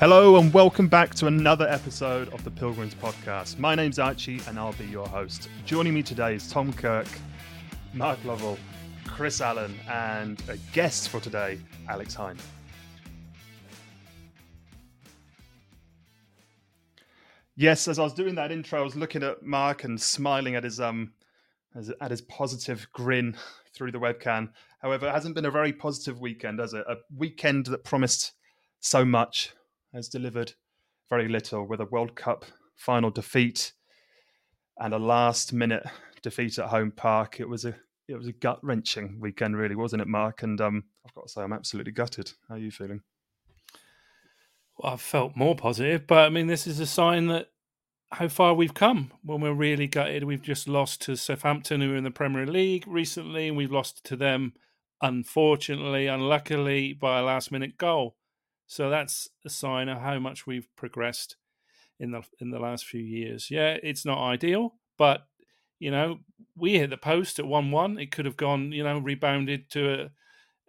Hello and welcome back to another episode of the Pilgrims Podcast. My name's Archie and I'll be your host. Joining me today is Tom Kirk, Mark Lovell, Chris Allen, and a guest for today, Alex Hine. Yes, as I was doing that intro, I was looking at Mark and smiling at his um at his positive grin through the webcam. However, it hasn't been a very positive weekend, has it? A weekend that promised so much has delivered very little with a World Cup final defeat and a last minute defeat at home park. It was a it was a gut wrenching weekend, really, wasn't it, Mark? And um, I've got to say, I'm absolutely gutted. How are you feeling? Well, I felt more positive, but I mean, this is a sign that how far we've come. When we're really gutted, we've just lost to Southampton, who are in the Premier League recently, and we've lost to them, unfortunately, unluckily, by a last minute goal. So that's a sign of how much we've progressed in the in the last few years. Yeah, it's not ideal, but you know, we hit the post at one-one. It could have gone, you know, rebounded to a,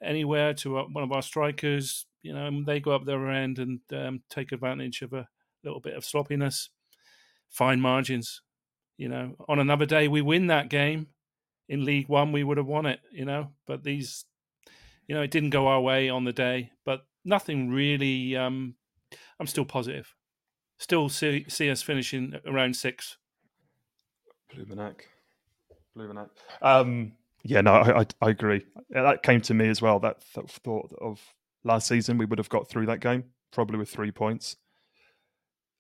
anywhere to a, one of our strikers. You know, and they go up their end and um, take advantage of a little bit of sloppiness. Fine margins. You know, on another day we win that game in League One, we would have won it. You know, but these, you know, it didn't go our way on the day. But nothing really. Um, I'm still positive. Still see, see us finishing around six. Blumenac. Blumenac. Um, yeah, no, I, I, I, agree. That came to me as well. That, that thought of last season, we would have got through that game probably with three points.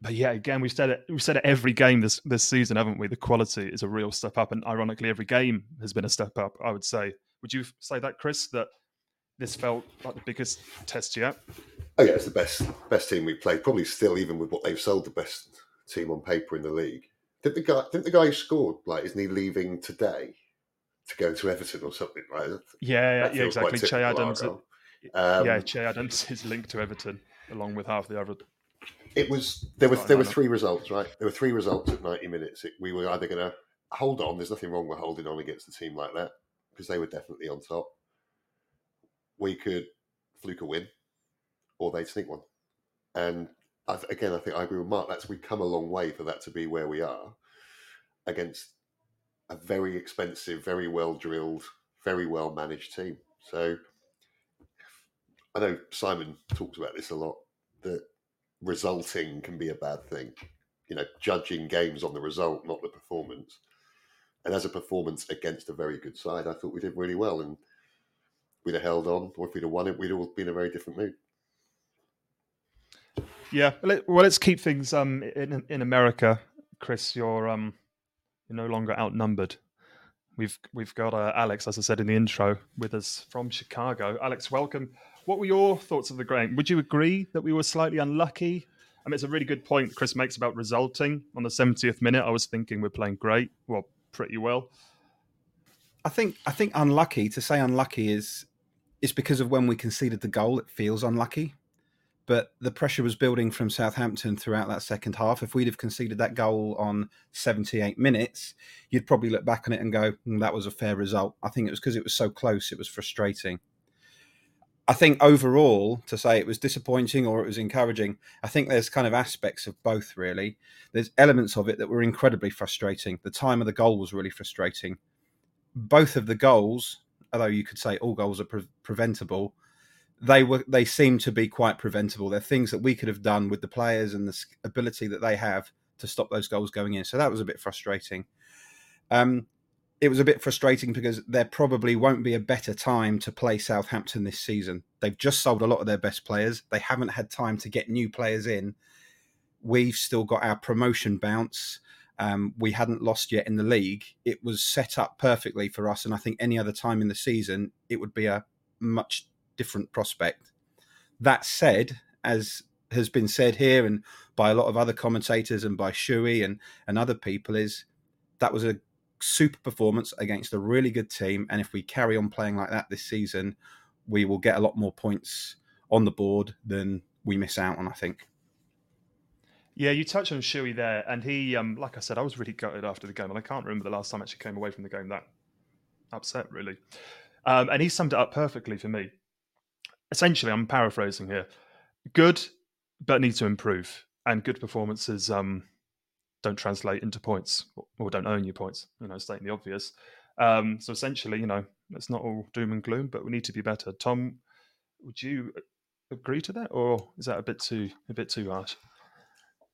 But yeah, again, we've said it. We've said it every game this this season, haven't we? The quality is a real step up, and ironically, every game has been a step up. I would say. Would you say that, Chris? That this felt like the biggest test yet. Oh yeah, it's the best best team we've played. Probably still, even with what they've sold, the best team on paper in the league. Did the guy? Did the guy who scored like? Isn't he leaving today to go to Everton or something? Right? Yeah, yeah, exactly. Che Adams. Um, yeah, Che Adams is linked to Everton along with half the other. It was there were there were three results, right? There were three results at ninety minutes. It, we were either going to hold on. There's nothing wrong with holding on against a team like that because they were definitely on top we could fluke a win or they'd sneak one. And I, again, I think I agree with Mark. That's we've come a long way for that to be where we are against a very expensive, very well drilled, very well managed team. So I know Simon talks about this a lot that resulting can be a bad thing. You know, judging games on the result, not the performance. And as a performance against a very good side, I thought we did really well. And we'd have held on, or if we'd have won it, we'd all been in a very different mood. Yeah, well, let's keep things um, in in America, Chris. You're um, you're no longer outnumbered. We've we've got uh, Alex, as I said in the intro, with us from Chicago. Alex, welcome. What were your thoughts of the game? Would you agree that we were slightly unlucky? I mean, it's a really good point Chris makes about resulting on the 70th minute. I was thinking we're playing great, well, pretty well. I think I think unlucky to say unlucky is is because of when we conceded the goal, it feels unlucky. But the pressure was building from Southampton throughout that second half. If we'd have conceded that goal on 78 minutes, you'd probably look back on it and go, mm, that was a fair result. I think it was because it was so close, it was frustrating. I think overall, to say it was disappointing or it was encouraging, I think there's kind of aspects of both, really. There's elements of it that were incredibly frustrating. The time of the goal was really frustrating. Both of the goals although you could say all goals are pre- preventable, they were they seem to be quite preventable. They're things that we could have done with the players and the ability that they have to stop those goals going in. So that was a bit frustrating. Um, it was a bit frustrating because there probably won't be a better time to play Southampton this season. They've just sold a lot of their best players. They haven't had time to get new players in. We've still got our promotion bounce um, we hadn't lost yet in the league. It was set up perfectly for us, and I think any other time in the season it would be a much different prospect. That said, as has been said here and by a lot of other commentators and by Shuey and, and other people, is that was a super performance against a really good team. And if we carry on playing like that this season, we will get a lot more points on the board than we miss out on, I think. Yeah, you touched on Shuey there, and he, um, like I said, I was really gutted after the game, and I can't remember the last time I actually came away from the game that upset, really. Um, and he summed it up perfectly for me. Essentially, I'm paraphrasing here: good, but need to improve, and good performances um, don't translate into points or don't earn you points. You know, stating the obvious. Um, so essentially, you know, it's not all doom and gloom, but we need to be better. Tom, would you agree to that, or is that a bit too a bit too harsh?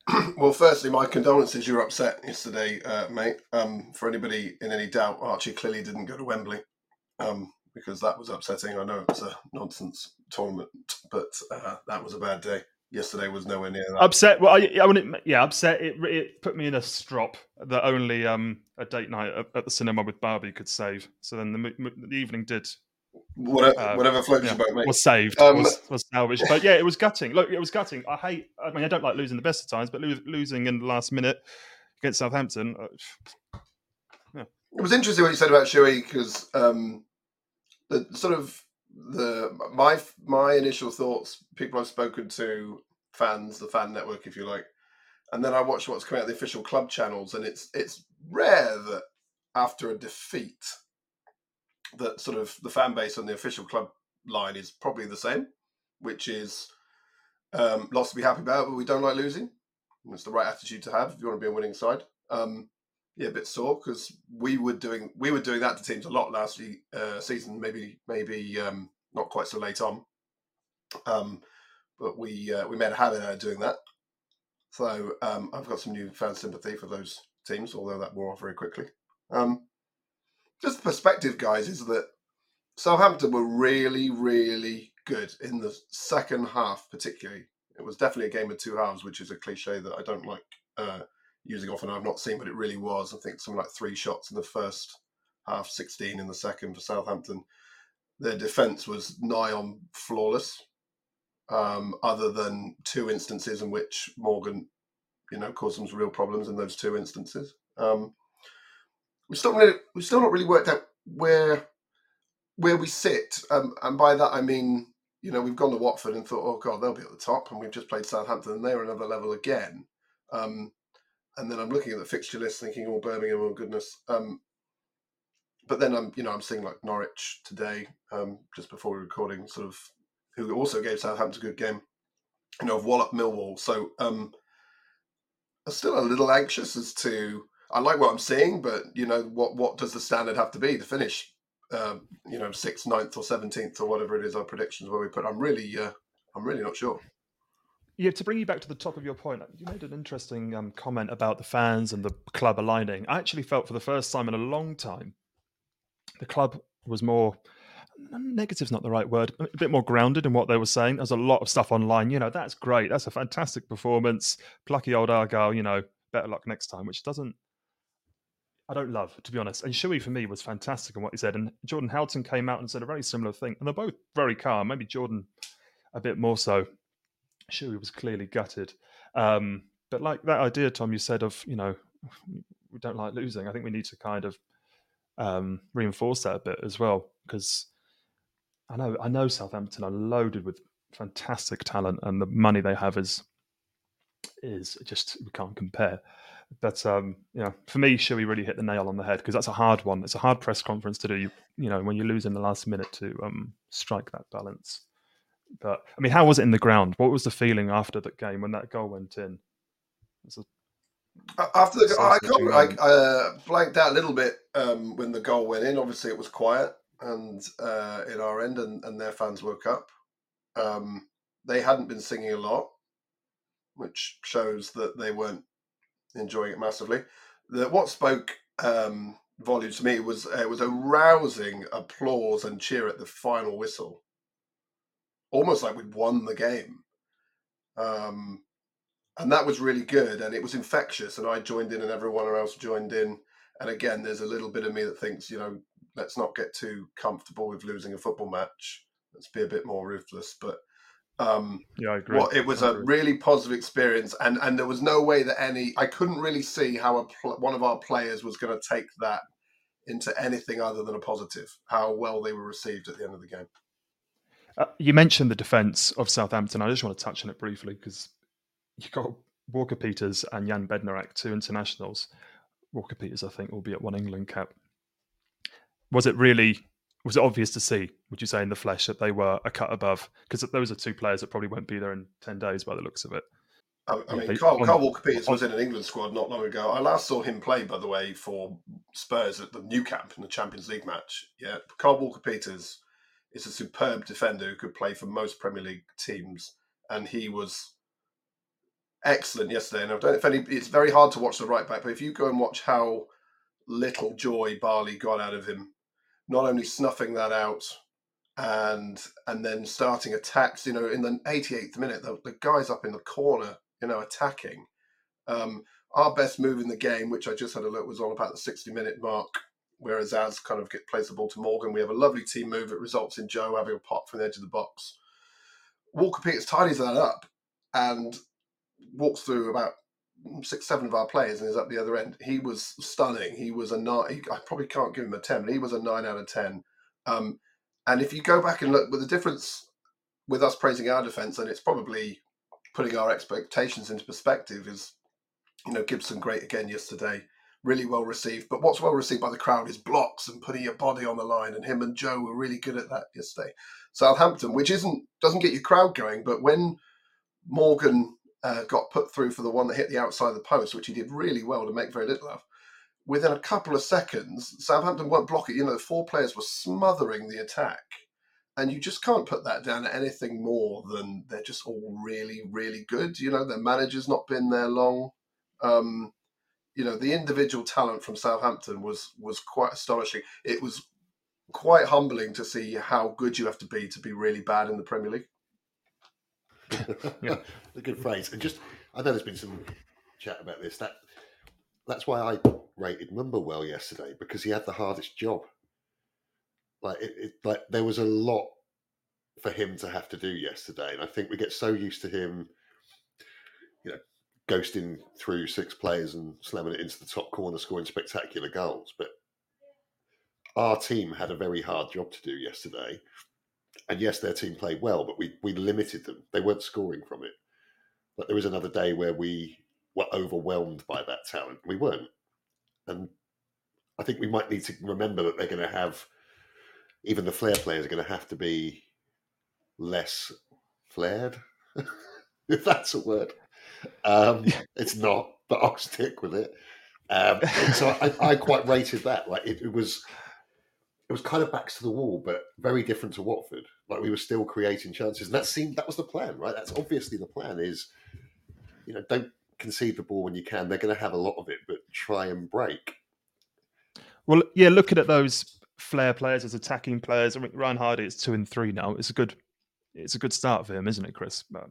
well, firstly, my condolences. You were upset yesterday, uh, mate. Um, for anybody in any doubt, Archie clearly didn't go to Wembley um, because that was upsetting. I know it was a nonsense tournament, but uh, that was a bad day. Yesterday was nowhere near that. Upset. Well, I, I mean, yeah, upset. It, it put me in a strop that only um, a date night at, at the cinema with Barbie could save. So then the, the evening did Whatever, uh, whatever floats yeah, your boat, mate. Was saved, um, was, was salvaged. But yeah, it was gutting. Look, it was gutting. I hate. I mean, I don't like losing the best of times, but lo- losing in the last minute against Southampton. Uh, yeah. It was interesting what you said about Shuey because um, the sort of the my my initial thoughts. People I've spoken to, fans, the fan network, if you like, and then I watched what's coming out the official club channels, and it's it's rare that after a defeat that sort of the fan base on the official club line is probably the same, which is um, lots to be happy about, but we don't like losing. It's the right attitude to have if you want to be a winning side. Um, yeah, a bit sore because we were doing we were doing that to teams a lot last uh, season. Maybe maybe um, not quite so late on, um, but we uh, we made a habit out of doing that. So um, I've got some new fan sympathy for those teams, although that wore off very quickly. Um, just the perspective, guys, is that Southampton were really, really good in the second half, particularly. It was definitely a game of two halves, which is a cliche that I don't like uh, using often. I've not seen, but it really was. I think something like three shots in the first half, 16 in the second for Southampton. Their defence was nigh on flawless, um, other than two instances in which Morgan, you know, caused some real problems in those two instances. Um, we still really, we've still not really worked out where where we sit, um, and by that I mean you know we've gone to Watford and thought, oh god, they'll be at the top, and we've just played Southampton and they're another level again. Um, and then I'm looking at the fixture list, thinking, oh Birmingham, oh goodness. Um, but then I'm you know I'm seeing like Norwich today, um, just before we're recording, sort of who also gave Southampton a good game. You know, of Wallop Millwall. So um, I'm still a little anxious as to I like what I'm seeing, but you know what what does the standard have to be to finish? Um, you know, sixth, ninth, or seventeenth, or whatever it is our predictions where we put. I'm really, uh, I'm really not sure. Yeah, to bring you back to the top of your point, you made an interesting um, comment about the fans and the club aligning. I actually felt for the first time in a long time, the club was more negative's not the right word, a bit more grounded in what they were saying. There's a lot of stuff online, you know, that's great. That's a fantastic performance. Plucky old Argyle, you know, better luck next time, which doesn't I don't love, to be honest. And Shuey for me was fantastic in what he said. And Jordan Houghton came out and said a very similar thing. And they're both very calm. Maybe Jordan a bit more so. Shuey was clearly gutted. Um, but like that idea, Tom, you said of, you know, we don't like losing. I think we need to kind of um, reinforce that a bit as well. Because I know I know Southampton are loaded with fantastic talent and the money they have is is just we can't compare. But um, you know, for me, Shuey really hit the nail on the head because that's a hard one. It's a hard press conference to do. You, you know, when you lose in the last minute to um, strike that balance. But I mean, how was it in the ground? What was the feeling after that game when that goal went in? A, after the, I, I, I uh, blanked out a little bit um, when the goal went in. Obviously, it was quiet and uh, in our end, and, and their fans woke up. Um, they hadn't been singing a lot, which shows that they weren't enjoying it massively. The, what spoke um, volumes to me was uh, it was a rousing applause and cheer at the final whistle, almost like we'd won the game. Um, and that was really good, and it was infectious. And I joined in, and everyone else joined in. And again, there's a little bit of me that thinks, you know, let's not get too comfortable with losing a football match. Let's be a bit more ruthless. But um, yeah, I agree. Well, it was a really positive experience, and and there was no way that any I couldn't really see how a pl- one of our players was going to take that into anything other than a positive. How well they were received at the end of the game. Uh, you mentioned the defence of Southampton. I just want to touch on it briefly because you got Walker Peters and Jan Bednarek, two internationals. Walker Peters, I think, will be at one England cap. Was it really? Was it obvious to see? Would you say in the flesh that they were a cut above? Because those are two players that probably won't be there in ten days by the looks of it. I, I mean, Carl, Carl Walker Peters was in an England squad not long ago. I last saw him play, by the way, for Spurs at the Nou Camp in the Champions League match. Yeah, Carl Walker Peters is a superb defender who could play for most Premier League teams, and he was excellent yesterday. And I don't if any, it's very hard to watch the right back, but if you go and watch how little joy Bali got out of him, not only snuffing that out and and then starting attacks, you know, in the 88th minute, the, the guys up in the corner, you know, attacking. Um, our best move in the game, which I just had a look, was on about the 60 minute mark, whereas Az kind of get plays the ball to Morgan. We have a lovely team move. It results in Joe having a pop from the edge of the box. Walker Peters tidies that up and walks through about six, seven of our players and is up the other end. He was stunning. He was a nine. I probably can't give him a ten, but he was a nine out of ten. Um, and if you go back and look, with the difference with us praising our defence, and it's probably putting our expectations into perspective, is you know Gibson great again yesterday, really well received. But what's well received by the crowd is blocks and putting your body on the line. And him and Joe were really good at that yesterday. Southampton, which isn't doesn't get your crowd going, but when Morgan uh, got put through for the one that hit the outside of the post, which he did really well to make very little of. Within a couple of seconds, Southampton won't block it. You know, the four players were smothering the attack. And you just can't put that down to anything more than they're just all really, really good. You know, their manager's not been there long. Um, you know, the individual talent from Southampton was was quite astonishing. It was quite humbling to see how good you have to be to be really bad in the Premier League. yeah, a good phrase. And just, I know there's been some chat about this. That that's why I rated Mumba well yesterday because he had the hardest job. Like it, it, like there was a lot for him to have to do yesterday, and I think we get so used to him, ghosting through six players and slamming it into the top corner, scoring spectacular goals. But our team had a very hard job to do yesterday, and yes, their team played well, but we we limited them. They weren't scoring from it. But there was another day where we were overwhelmed by that talent. We weren't, and I think we might need to remember that they're going to have even the flair players are going to have to be less flared, if that's a word. Um, it's not, but I'll stick with it. Um, so I, I, quite rated that. Like it, it was it was kind of backs to the wall, but very different to Watford. Like we were still creating chances, and that seemed that was the plan, right? That's obviously the plan. Is you know don't concede the ball when you can. They're going to have a lot of it, but try and break. Well, yeah, looking at those flair players as attacking players, I mean, Ryan Hardie is two and three now. It's a good, it's a good start for him, isn't it, Chris? But...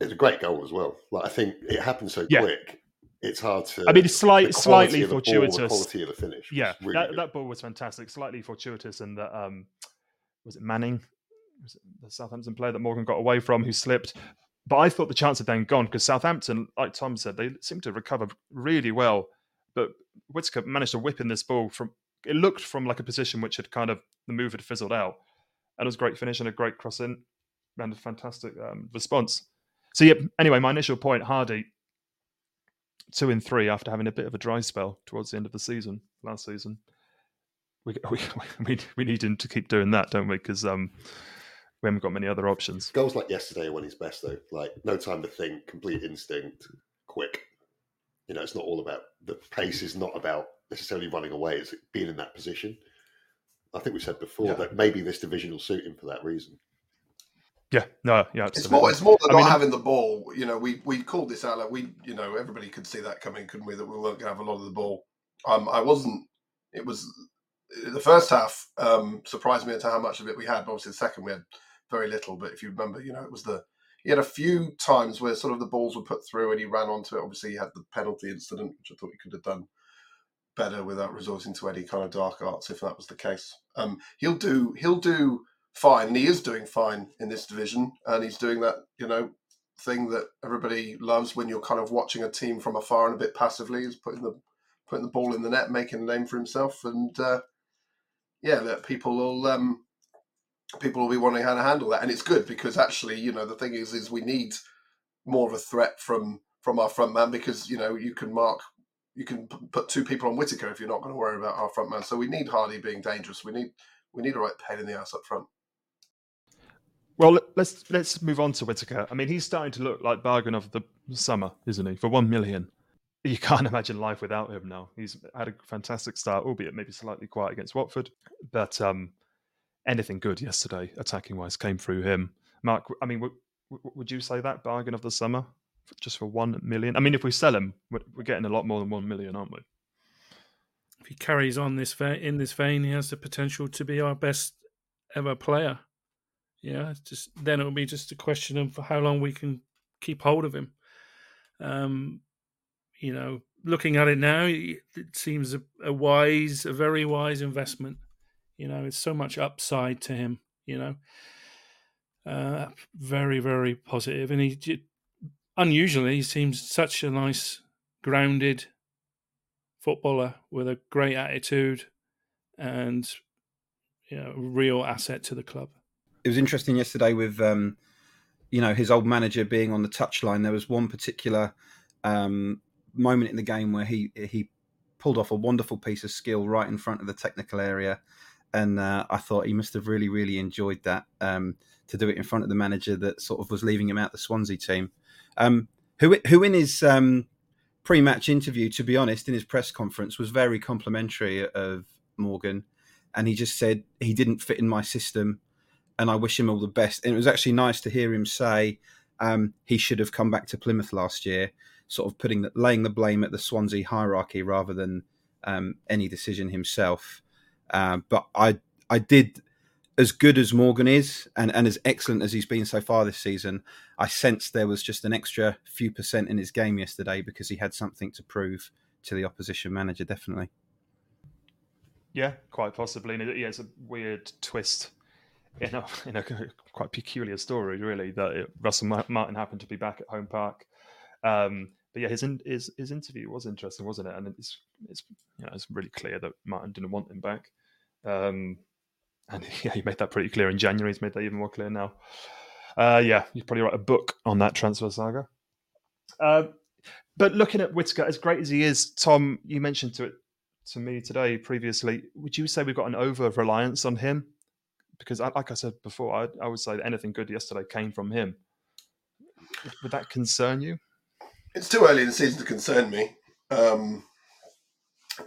It's a great goal as well. Like I think it happened so yeah. quick it's hard to. I mean, slight, slightly fortuitous. Ball, the quality of the finish. Yeah, really that, that, ball was fantastic. Slightly fortuitous, and that um, was it Manning, was it the Southampton player that Morgan got away from, who slipped. But I thought the chance had then gone because Southampton, like Tom said, they seemed to recover really well. But Whittaker managed to whip in this ball from. It looked from like a position which had kind of the move had fizzled out, and it was a great finish and a great cross in, and a fantastic um, response. So yeah. Anyway, my initial point, Hardie, two and three after having a bit of a dry spell towards the end of the season last season. We we we, we need him to keep doing that, don't we? Because um, we haven't got many other options. Goals like yesterday are when he's best though, like no time to think, complete instinct, quick. You know, it's not all about the pace. Is not about necessarily running away. It's being in that position. I think we said before yeah. that maybe this division will suit him for that reason. Yeah, no, yeah, absolutely. It's more, it's more than I not mean, having the ball. You know, we we called this out. Like we, you know, everybody could see that coming, couldn't we? That we weren't going to have a lot of the ball. Um, I wasn't. It was the first half um, surprised me into how much of it we had. But obviously, the second we had very little. But if you remember, you know, it was the he had a few times where sort of the balls were put through and he ran onto it. Obviously, he had the penalty incident, which I thought he could have done better without resorting to any kind of dark arts if that was the case. Um, he'll do he'll do fine, he is doing fine in this division, and he's doing that, you know, thing that everybody loves when you're kind of watching a team from afar and a bit passively, He's putting the putting the ball in the net, making a name for himself, and uh, yeah, that people will um, people will be wondering how to handle that, and it's good because actually, you know, the thing is, is we need more of a threat from from our front man because you know you can mark you can put two people on Whittaker if you're not going to worry about our front man. So we need Hardie being dangerous. We need we need a right pain in the ass up front. Well, let's let's move on to Whittaker. I mean, he's starting to look like bargain of the summer, isn't he? For one million, you can't imagine life without him now. He's had a fantastic start, albeit maybe slightly quiet against Watford, but um, anything good yesterday, attacking wise, came through him. Mark, I mean, w- w- would you say that bargain of the summer just for one million? I mean, if we sell him, we're, getting a lot more than one million, aren't we? If he carries on this vein, in this vein, he has the potential to be our best ever player. Yeah, just then it'll be just a question of how long we can keep hold of him. Um, you know, looking at it now, it seems a, a wise, a very wise investment. You know, it's so much upside to him. You know, uh, very, very positive, and he unusually he seems such a nice, grounded footballer with a great attitude, and you know, real asset to the club it was interesting yesterday with um, you know his old manager being on the touchline. There was one particular um, moment in the game where he he pulled off a wonderful piece of skill right in front of the technical area, and uh, I thought he must have really really enjoyed that um, to do it in front of the manager that sort of was leaving him out the Swansea team. Um, who who in his um, pre-match interview, to be honest, in his press conference was very complimentary of Morgan, and he just said he didn't fit in my system and I wish him all the best. And it was actually nice to hear him say um, he should have come back to Plymouth last year, sort of putting the, laying the blame at the Swansea hierarchy rather than um, any decision himself. Uh, but I I did as good as Morgan is and, and as excellent as he's been so far this season, I sensed there was just an extra few percent in his game yesterday because he had something to prove to the opposition manager, definitely. Yeah, quite possibly. And yeah, it's a weird twist in a, in a quite peculiar story, really, that it, Russell Martin happened to be back at home park. Um, but yeah, his, in, his his interview was interesting, wasn't it? And it's it's you know it's really clear that Martin didn't want him back. Um, and yeah, he made that pretty clear in January. He's made that even more clear now. Uh, yeah, you probably write a book on that transfer saga. Uh, but looking at Whittaker, as great as he is, Tom, you mentioned to it to me today previously. Would you say we've got an over reliance on him because, like I said before, I, I would say that anything good yesterday came from him. Would that concern you? It's too early in the season to concern me um,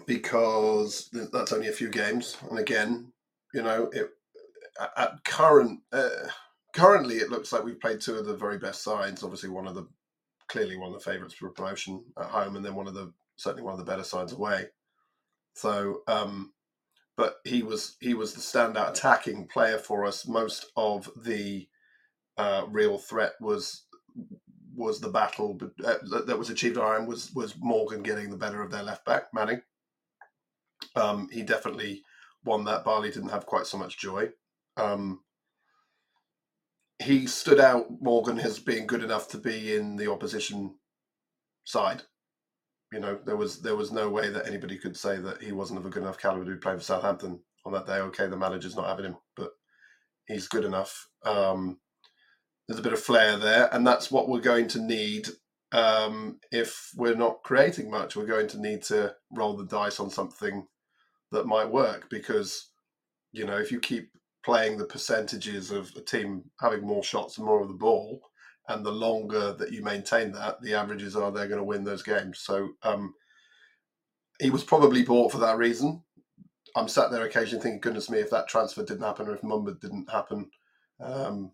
because that's only a few games, and again, you know, it, at current uh, currently it looks like we've played two of the very best sides. Obviously, one of the clearly one of the favourites for promotion at home, and then one of the certainly one of the better sides away. So um, but he was he was the standout attacking player for us. Most of the uh, real threat was was the battle uh, that was achieved Iron was was Morgan getting the better of their left back Manning. Um, he definitely won that. Bali didn't have quite so much joy. Um, he stood out Morgan as being good enough to be in the opposition side you know, there was there was no way that anybody could say that he wasn't of a good enough caliber to be playing for Southampton on that day. Okay, the manager's not having him, but he's good enough. Um, there's a bit of flair there, and that's what we're going to need um, if we're not creating much. We're going to need to roll the dice on something that might work because, you know, if you keep playing the percentages of a team having more shots and more of the ball, and the longer that you maintain that, the averages are they're going to win those games. So um, he was probably bought for that reason. I'm sat there occasionally thinking, goodness me, if that transfer didn't happen or if Mumba didn't happen, um,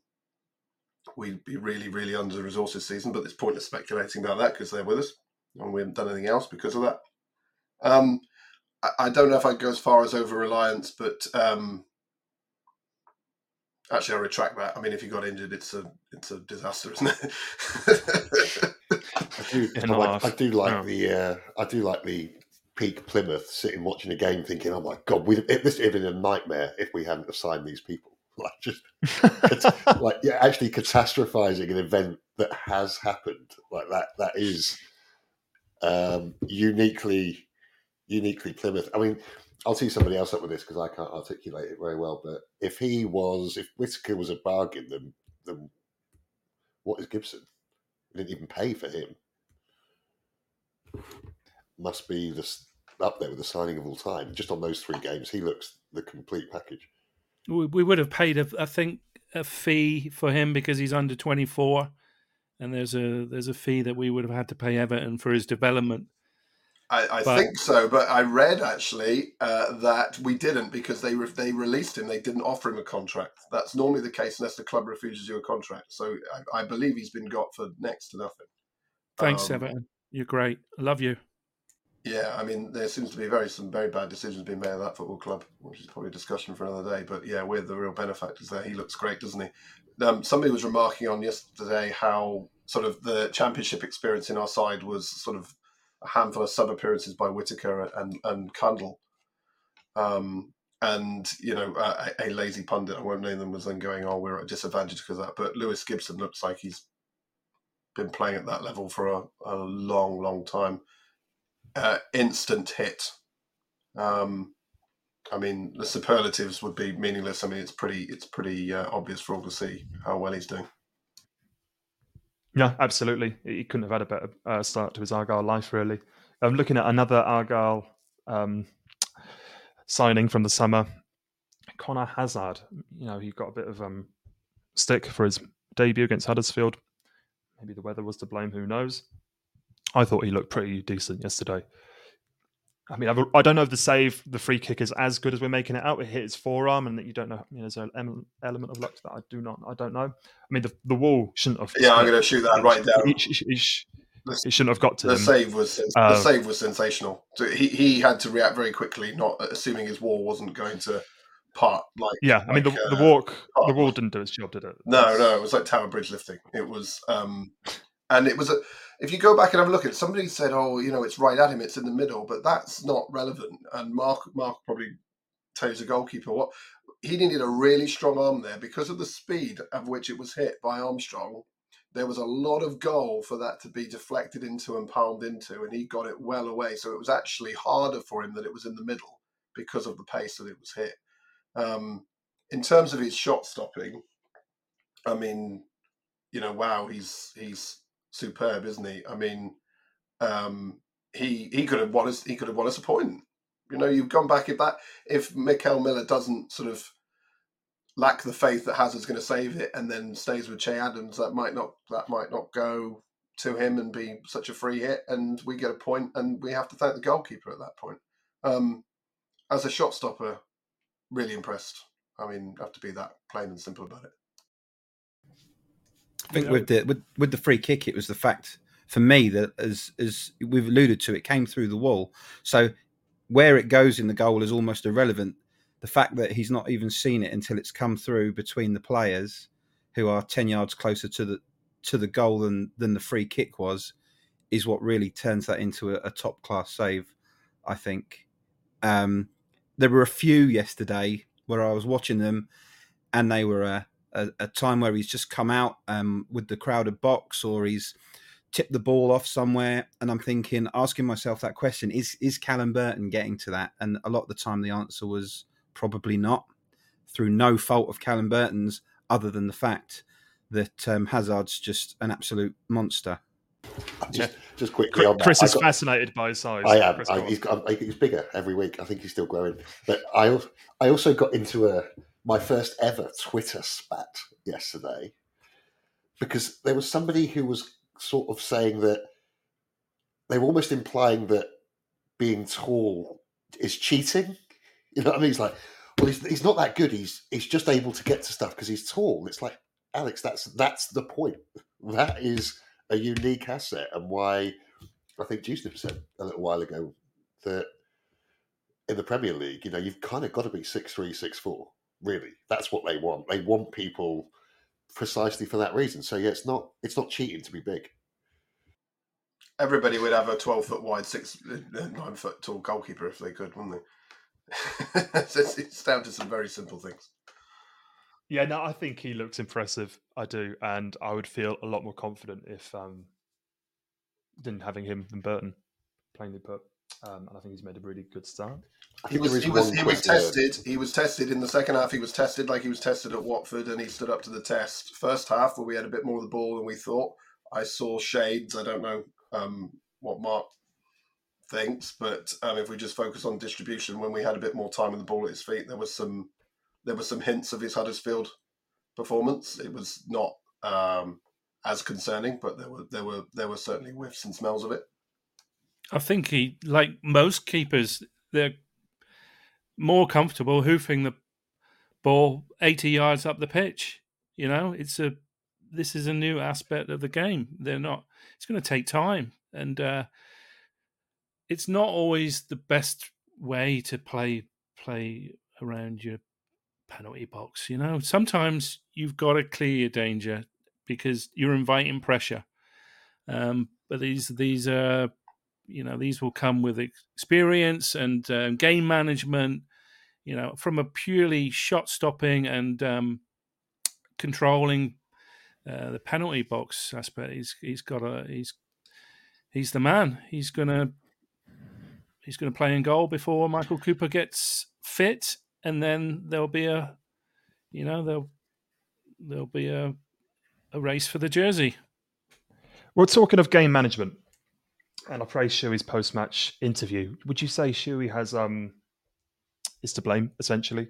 we'd be really, really under resourced this season. But it's pointless speculating about that because they're with us and we haven't done anything else because of that. Um, I, I, don't know if I'd go as far as over reliance, but um, Actually, I retract that. I mean, if you got injured, it's a it's a disaster, isn't it? I do, I like, I do like the uh, I do like the peak Plymouth sitting watching a game, thinking, "Oh my god, we this would have been a nightmare if we hadn't assigned these people." Like just like yeah, actually catastrophizing an event that has happened like that. That is um, uniquely uniquely Plymouth. I mean, I'll see somebody else up with this because I can't articulate it very well. But if he was, if Whittaker was a bargain, then then what is Gibson? We didn't even pay for him. must be the, up there with the signing of all time. Just on those three games, he looks the complete package. We, we would have paid, a, I think, a fee for him because he's under 24 and there's a there's a fee that we would have had to pay Everton for his development. I, I but, think so, but I read actually uh, that we didn't because they re- they released him. They didn't offer him a contract. That's normally the case unless the club refuses you a contract. So I, I believe he's been got for next to nothing. Thanks, um, Everton. You're great. I love you. Yeah, I mean, there seems to be very some very bad decisions being made at that football club, which is probably a discussion for another day. But yeah, we're the real benefactors there. He looks great, doesn't he? Um, somebody was remarking on yesterday how sort of the championship experience in our side was sort of a handful of sub appearances by Whittaker and and Cundle. Um, and you know, a, a, lazy pundit, I won't name them, was then going, "Oh, we're at a disadvantage because of that." But Lewis Gibson looks like he's been playing at that level for a, a long, long time. Uh, instant hit. Um, I mean, the superlatives would be meaningless. I mean, it's pretty, it's pretty uh, obvious for all to see how well he's doing. Yeah, absolutely. He couldn't have had a better uh, start to his Argyle life, really. I'm looking at another Argyle um, signing from the summer, Conor Hazard. You know, he got a bit of um, stick for his debut against Huddersfield. Maybe the weather was to blame. Who knows? I thought he looked pretty decent yesterday. I mean, I've, I do not know if the save, the free kick is as good as we're making it out. It hit his forearm, and that you don't know. You know, there's an element of luck to that. I do not. I don't know. I mean, the the wall shouldn't have. Yeah, I'm going to shoot that right down. It, it, shouldn't have got to the him. save was uh, the save was sensational. So he he had to react very quickly, not assuming his wall wasn't going to part. Like yeah, I mean the, uh, the walk, the wall didn't do its job, did it? No, no, it was like Tower Bridge lifting. It was, um and it was a if you go back and have a look at it, somebody said, "Oh, you know, it's right at him, it's in the middle," but that's not relevant. And Mark, Mark probably tells the goalkeeper what he needed a really strong arm there because of the speed of which it was hit by Armstrong. There was a lot of goal for that to be deflected into and palmed into, and he got it well away. So it was actually harder for him that it was in the middle because of the pace that it was hit. Um, in terms of his shot stopping, I mean, you know, wow, he's he's superb, isn't he? I mean, um, he he could have won us. He could have won us a point. You know, you've gone back if that if Mickel Miller doesn't sort of lack the faith that Hazard's going to save it and then stays with Che Adams, that might not that might not go to him and be such a free hit, and we get a point, and we have to thank the goalkeeper at that point. Um, as a shot stopper, really impressed. I mean, have to be that plain and simple about it. I think with the with, with the free kick, it was the fact for me that as as we've alluded to, it came through the wall. So where it goes in the goal is almost irrelevant. The fact that he's not even seen it until it's come through between the players who are ten yards closer to the to the goal than than the free kick was is what really turns that into a, a top class save. I think um, there were a few yesterday where I was watching them, and they were uh, a, a time where he's just come out um, with the crowded box or he's tipped the ball off somewhere and i'm thinking asking myself that question is is callum burton getting to that and a lot of the time the answer was probably not through no fault of callum burton's other than the fact that um, hazard's just an absolute monster just, just quickly on Chris that, is got, fascinated by his size. I am. I, he's, got, he's bigger every week. I think he's still growing. But I, I also got into a my first ever Twitter spat yesterday because there was somebody who was sort of saying that they were almost implying that being tall is cheating. You know what I mean? He's like, well, he's, he's not that good. He's he's just able to get to stuff because he's tall. It's like, Alex, that's that's the point. That is a unique asset, and why I think Dewsnip said a little while ago that in the Premier League, you know, you've kind of got to be six three, six four Really, that's what they want. They want people precisely for that reason. So yeah, it's not it's not cheating to be big. Everybody would have a twelve foot wide, six nine foot tall goalkeeper if they could, wouldn't they? it's, it's down to some very simple things. Yeah, no, I think he looks impressive. I do, and I would feel a lot more confident if um, than having him than Burton, plainly put. Um, and I think he's made a really good start. He was, he was, he was tested. He was tested in the second half. He was tested like he was tested at Watford, and he stood up to the test. First half, where we had a bit more of the ball than we thought, I saw shades. I don't know um, what Mark thinks, but um, if we just focus on distribution, when we had a bit more time and the ball at his feet, there was some there were some hints of his Huddersfield performance. It was not um, as concerning, but there were there were there were certainly whiffs and smells of it. I think he, like most keepers, they're more comfortable hoofing the ball eighty yards up the pitch. You know, it's a this is a new aspect of the game. They're not. It's going to take time, and uh, it's not always the best way to play play around your penalty box. You know, sometimes you've got to clear your danger because you're inviting pressure. Um, but these these are you know these will come with experience and um, game management. You know, from a purely shot stopping and um, controlling uh, the penalty box aspect, he's he's got a he's he's the man. He's gonna he's gonna play in goal before Michael Cooper gets fit, and then there'll be a you know there'll there'll be a a race for the jersey. We're talking of game management, and I praise Shuey's post-match interview. Would you say Shuey has um is to blame essentially?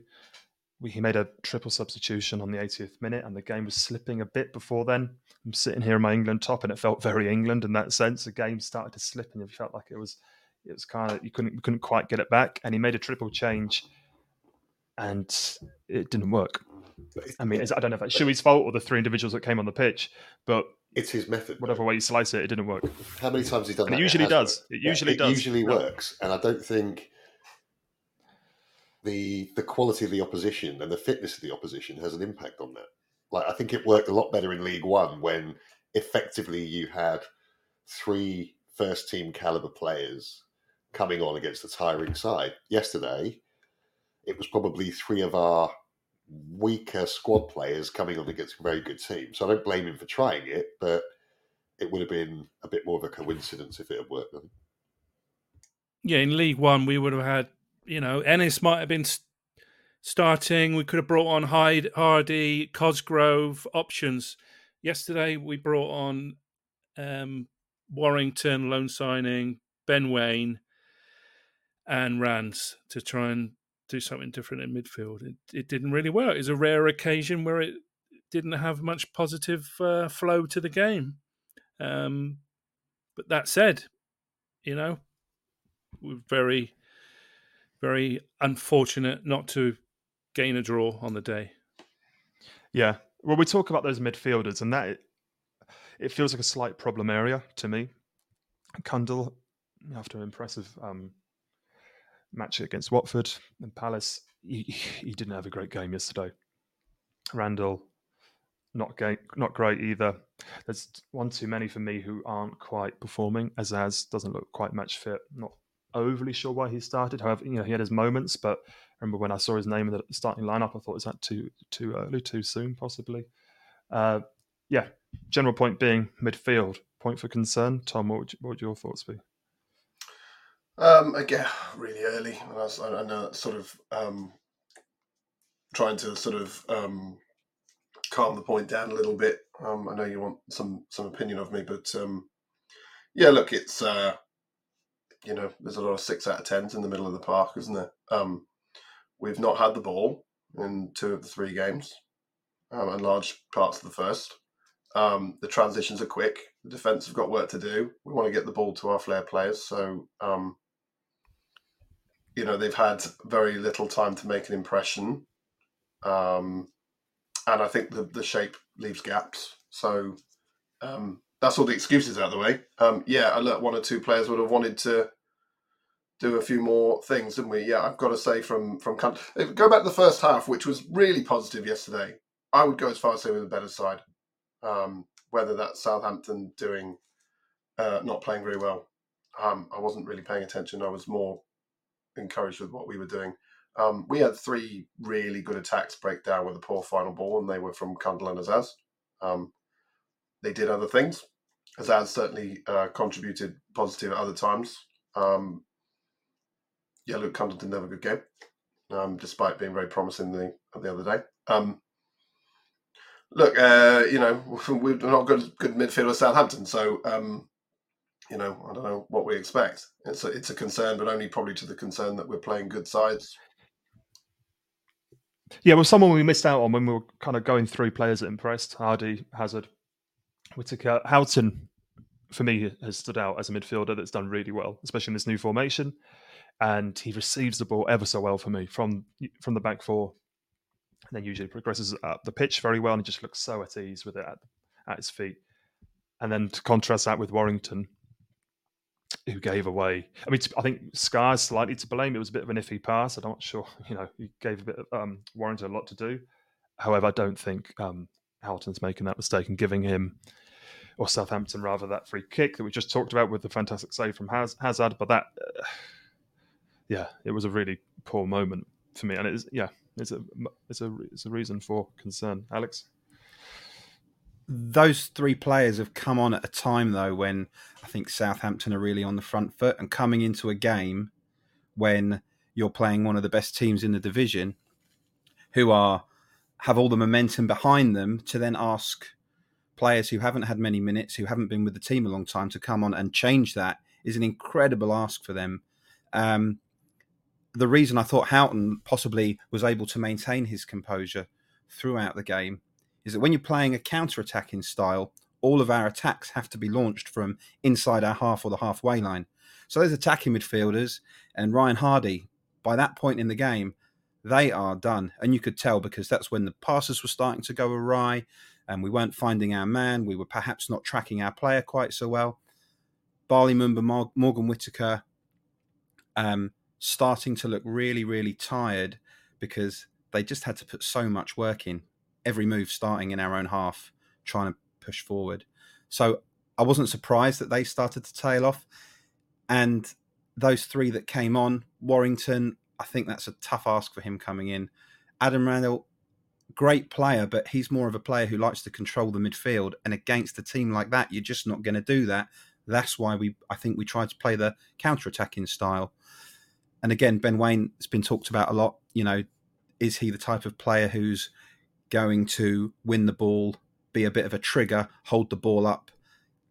He made a triple substitution on the 80th minute, and the game was slipping a bit before then. I'm sitting here in my England top, and it felt very England in that sense. The game started to slip, and you felt like it was it was kind of you couldn't you couldn't quite get it back. And he made a triple change, and it didn't work. I mean, I don't know if it's Shuey's fault or the three individuals that came on the pitch, but it's his method. Whatever way you slice it, it didn't work. How many times he's done and that? It usually it does. Worked. It usually yeah, does. It usually works, and I don't think the the quality of the opposition and the fitness of the opposition has an impact on that. Like I think it worked a lot better in League One when effectively you had three first team caliber players coming on against the tiring side. Yesterday, it was probably three of our weaker squad players coming on against a very good team. So I don't blame him for trying it, but it would have been a bit more of a coincidence if it had worked. Yeah, in League One, we would have had, you know, Ennis might have been starting. We could have brought on Hyde, Hardie, Cosgrove options. Yesterday, we brought on um, Warrington, loan signing, Ben Waine, and Rands to try and do something different in midfield. It, it didn't really work. It was a rare occasion where it didn't have much positive uh, flow to the game. Um, but that said, you know, we're very, very unfortunate not to gain a draw on the day. Yeah. Well, we talk about those midfielders, and that it feels like a slight problem area to me. Cundle, after an impressive um, match against Watford and Palace, he, he didn't have a great game yesterday. Randell, not ga- not great either. There's one too many for me who aren't quite performing. Azaz doesn't look quite match fit. Not overly sure why he started. However, you know he had his moments, but I remember when I saw his name in the starting lineup, I thought is that too too early, too soon, possibly. Uh, yeah. General point being midfield. Point for concern. Tom, what would, you, what would your thoughts be? Um, again, really early. I, was, I know sort of um, trying to sort of um, calm the point down a little bit. Um, I know you want some some opinion of me, but um, yeah, look, it's uh, you know, there's a lot of six out of tens in the middle of the park, isn't there? Um, we've not had the ball in two of the three games, um, and large parts of the first. Um, the transitions are quick. The defence have got work to do. We want to get the ball to our flair players, so um, you know they've had very little time to make an impression, um, and I think the the shape leaves gaps. So um, that's all the excuses out of the way. Um, yeah, I look, one or two players would have wanted to do a few more things, didn't we? Yeah, I've got to say from from go back to the first half, which was really positive yesterday. I would go as far as say with a better side. Um, whether that's Southampton doing uh, not playing very well, um, I wasn't really paying attention. I was more encouraged with what we were doing. Um, we had three really good attacks break down with a poor final ball, and they were from Cundle and Azaz. Um, they did other things. Azaz certainly uh, contributed positive at other times. Um, yeah, Luke Cundle didn't have a good game, um, despite being very promising the the other day. Um, look, uh, you know, we're not good good midfielder Southampton, so um, you know, I don't know what we expect. It's a, it's a concern, but only probably to the concern that we're playing good sides. Yeah, well, someone we missed out on when we were kind of going through players that impressed Hardie, Hazard, Whittaker, Houghton. For me, has stood out as a midfielder that's done really well, especially in this new formation. And he receives the ball ever so well for me from from the back four, and then usually progresses up the pitch very well, and he just looks so at ease with it at, at his feet. And then to contrast that with Warrington, who gave away. I mean, I think Scarr's slightly to blame. It was a bit of an iffy pass. I'm not sure. You know, he gave a bit of um, Warrington a lot to do. However, I don't think um, Houghton's making that mistake and giving him or Southampton rather that free kick that we just talked about with the fantastic save from Hazard. But that, uh, yeah, it was a really poor moment for me, and it's yeah, it's a it's a it's a reason for concern. Alex those three players have come on at a time though when I think Southampton are really on the front foot and coming into a game when you're playing one of the best teams in the division who are have all the momentum behind them to then ask players who haven't had many minutes who haven't been with the team a long time to come on and change that is an incredible ask for them. Um, the reason I thought Houghton possibly was able to maintain his composure throughout the game is that when you're playing a counter attacking style, all of our attacks have to be launched from inside our half or the halfway line. So those attacking midfielders and Ryan Hardie, by that point in the game, they are done. And you could tell because that's when the passes were starting to go awry and we weren't finding our man. We were perhaps not tracking our player quite so well. Bali Mumba, Morgan Whittaker, um, starting to look really, really tired because they just had to put so much work in every move starting in our own half, trying to push forward. So I wasn't surprised that they started to tail off. And those three that came on, Warrington, I think that's a tough ask for him coming in. Adam Randell, great player, but he's more of a player who likes to control the midfield. And against a team like that, you're just not going to do that. That's why we, I think, we tried to play the counter-attacking style. And again, Ben Waine has been talked about a lot. You know, is he the type of player who's going to win the ball, be a bit of a trigger, hold the ball up,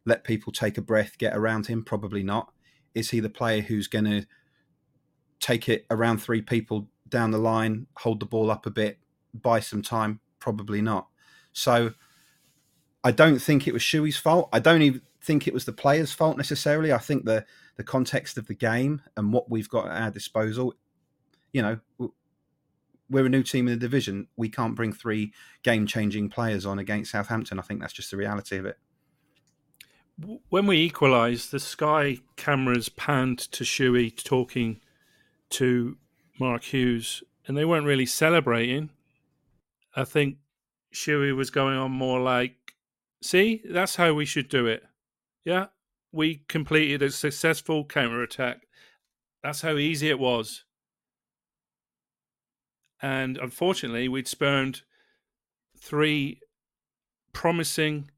let people take a breath, get around him? Probably not. Is he the player who's going to take it around three people down the line, hold the ball up a bit, buy some time? Probably not. So I don't think it was Shuey's fault. I don't even think it was the player's fault necessarily. I think the the context of the game and what we've got at our disposal, you know, we're a new team in the division. We can't bring three game changing players on against Southampton. I think that's just the reality of it. When we equalised, the Sky cameras panned to Shuey talking to Mark Hughes, and they weren't really celebrating. I think Shuey was going on more like, see, that's how we should do it. Yeah, we completed a successful counter attack. That's how easy it was and unfortunately, we'd spurned three promising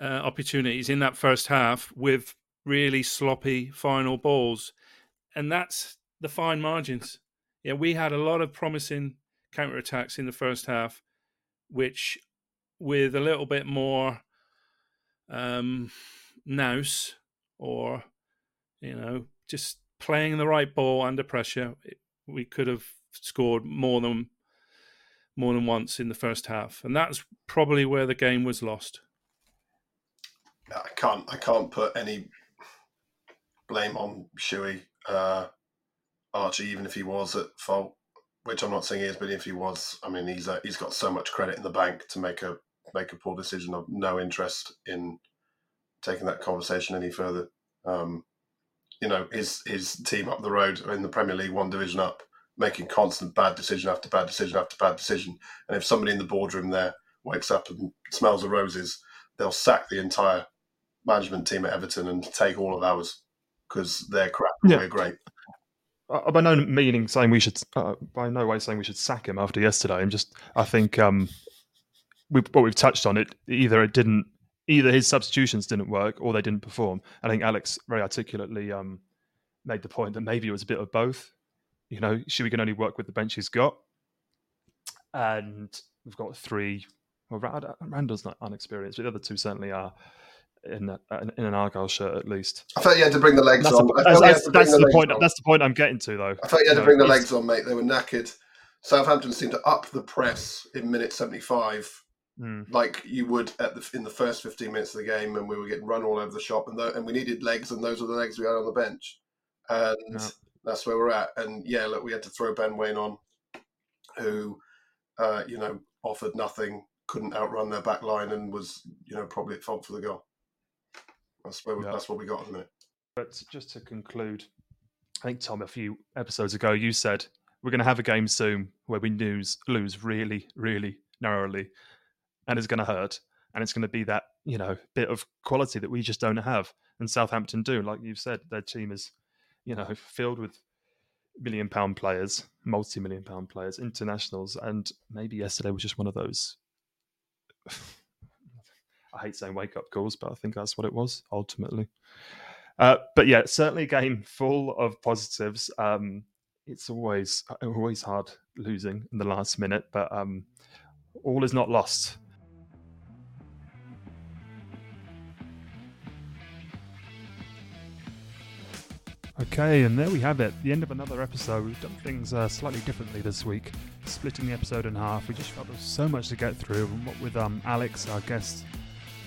uh, opportunities in that first half with really sloppy final balls, and that's the fine margins. Yeah, we had a lot of promising counter attacks in the first half, which, with a little bit more um, nous or you know just playing the right ball under pressure, we could have scored more than more than once in the first half, and that's probably where the game was lost. I can't I can't put any blame on Shuey uh, Archie, even if he was at fault, which I'm not saying he is, but if he was, I mean he's uh, he's got so much credit in the bank to make a make a poor decision. I've no interest in taking that conversation any further. Um, you know, his his team up the road in the Premier League, one division up, making constant bad decision after bad decision after bad decision. And if somebody in the boardroom there wakes up and smells the roses, they'll sack the entire management team at Everton and take all of ours because they're crap and yeah. we're great. Uh, by no meaning saying we should, uh, by no way saying we should sack him after yesterday. I'm just, I think um, we, what we've touched on it. Either it didn't, either his substitutions didn't work or they didn't perform. I think Alex very articulately um, made the point that maybe it was a bit of both you know, Shuey can only work with the bench he's got. And we've got three. Well, Randell's not unexperienced, but the other two certainly are. in a, in an Argyle shirt at least. I felt you had to bring the legs That's, on. the, I felt you that's, had to bring that's the legs point. on. That's the point I'm getting to, though. I felt you had to know, bring the legs on, mate. They were knackered. Southampton seemed to up the press in minute 75 Mm, like you would at the in the first 15 minutes of the game and we were getting run all over the shop and tho- and we needed legs and those were the legs we had on the bench and Yeah. That's where we're at and yeah look we had to throw Ben Waine on who uh, you know offered nothing couldn't outrun their back line and was you know probably at fault for the goal that's where we, Yeah. that's what we got in a minute But just to conclude, I think Tom, a few episodes ago, you said we're going to have a game soon where we lose lose really, really narrowly, and it's going to hurt, and it's going to be that you know bit of quality that we just don't have, and Southampton do. Like you've said, their team is you know filled with million pound players, multi million pound players, internationals, and maybe yesterday was just one of those. I hate saying wake up calls, but I think that's what it was ultimately. Uh, but yeah, certainly a game full of positives. Um, it's always always hard losing in the last minute, but um, all is not lost. Okay, and there we have it. The end of another episode. We've done things uh, slightly differently this week, splitting the episode in half. We just felt there was so much to get through, and what with um, Alex, our guest,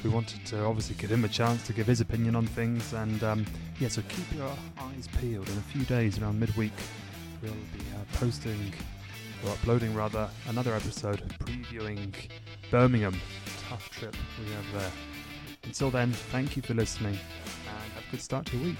we wanted to obviously give him a chance to give his opinion on things. And um, yeah, so keep your eyes peeled. In a few days, around midweek, we'll be uh, posting or uploading rather another episode previewing Birmingham. Tough trip we have there. Until then, thank you for listening and have a good start to your week.